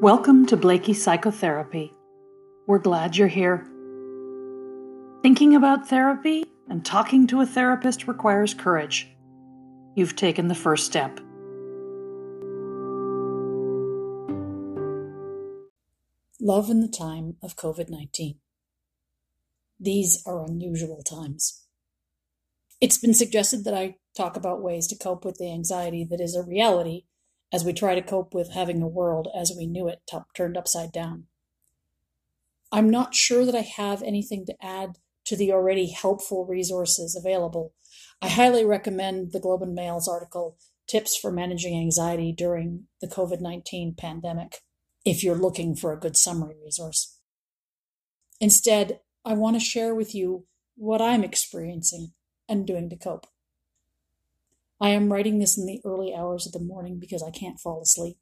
Welcome to Blaikie Psychotherapy. We're glad you're here. Thinking about therapy and talking to a therapist requires courage. You've taken the first step. Love in the time of COVID 19. These are unusual times. It's been suggested that I talk about ways to cope with the anxiety that is a reality as we try to cope with having a world as we knew it t- turned upside down. I'm not sure that I have anything to add to the already helpful resources available. I highly recommend the Globe and Mail's article, Tips for Managing Anxiety During the COVID 19 Pandemic, if you're looking for a good summary resource. Instead, I want to share with you what I'm experiencing and doing to cope. I am writing this in the early hours of the morning because I can't fall asleep.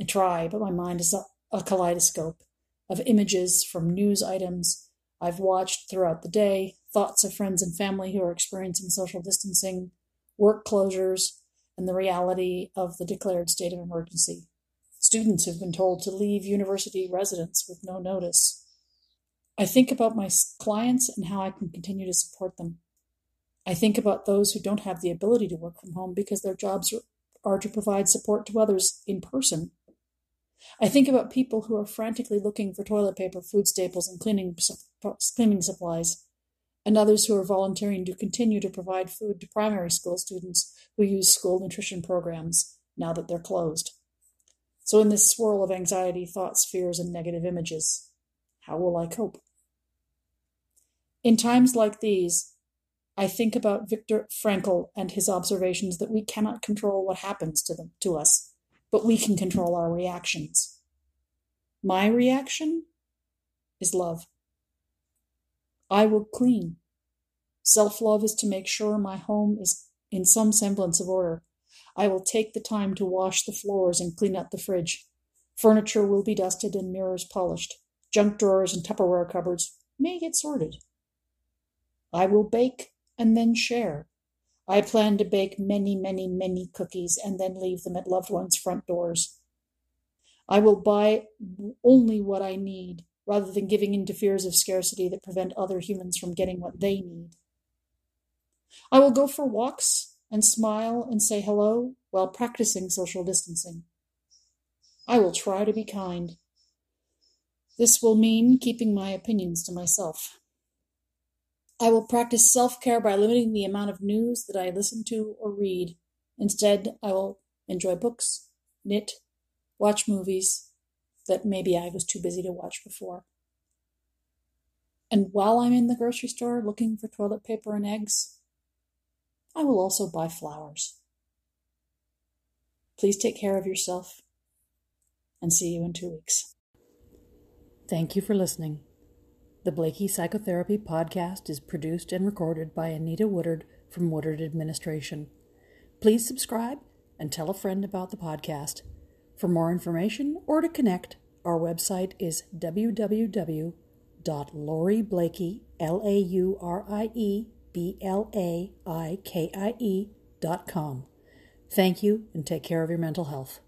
I try, but my mind is a kaleidoscope of images from news items I've watched throughout the day, thoughts of friends and family who are experiencing social distancing, work closures, and the reality of the declared state of emergency. Students who've been told to leave university residence with no notice. I think about my clients and how I can continue to support them. I think about those who don't have the ability to work from home because their jobs are to provide support to others in person. I think about people who are frantically looking for toilet paper, food staples, and cleaning, cleaning supplies, and others who are volunteering to continue to provide food to primary school students who use school nutrition programs now that they're closed. So, in this swirl of anxiety, thoughts, fears, and negative images, how will I cope? In times like these, I think about Viktor Frankl and his observations that we cannot control what happens to them to us, but we can control our reactions. My reaction is love. I will clean. Self love is to make sure my home is in some semblance of order. I will take the time to wash the floors and clean up the fridge. Furniture will be dusted and mirrors polished. Junk drawers and Tupperware cupboards may get sorted. I will bake and then share. I plan to bake many, many, many cookies and then leave them at loved ones' front doors. I will buy only what I need rather than giving in to fears of scarcity that prevent other humans from getting what they need. I will go for walks and smile and say hello while practicing social distancing. I will try to be kind. This will mean keeping my opinions to myself. I will practice self care by limiting the amount of news that I listen to or read. Instead, I will enjoy books, knit, watch movies that maybe I was too busy to watch before. And while I'm in the grocery store looking for toilet paper and eggs, I will also buy flowers. Please take care of yourself and see you in two weeks. Thank you for listening. The Blaikie Psychotherapy Podcast is produced and recorded by Anita Woodard from Woodard Administration. Please subscribe and tell a friend about the podcast. For more information or to connect, our website is www.laurieblaikie, L-A-U-R-I-E, B-L-A-I-K-I-E dot com. Thank you and take care of your mental health.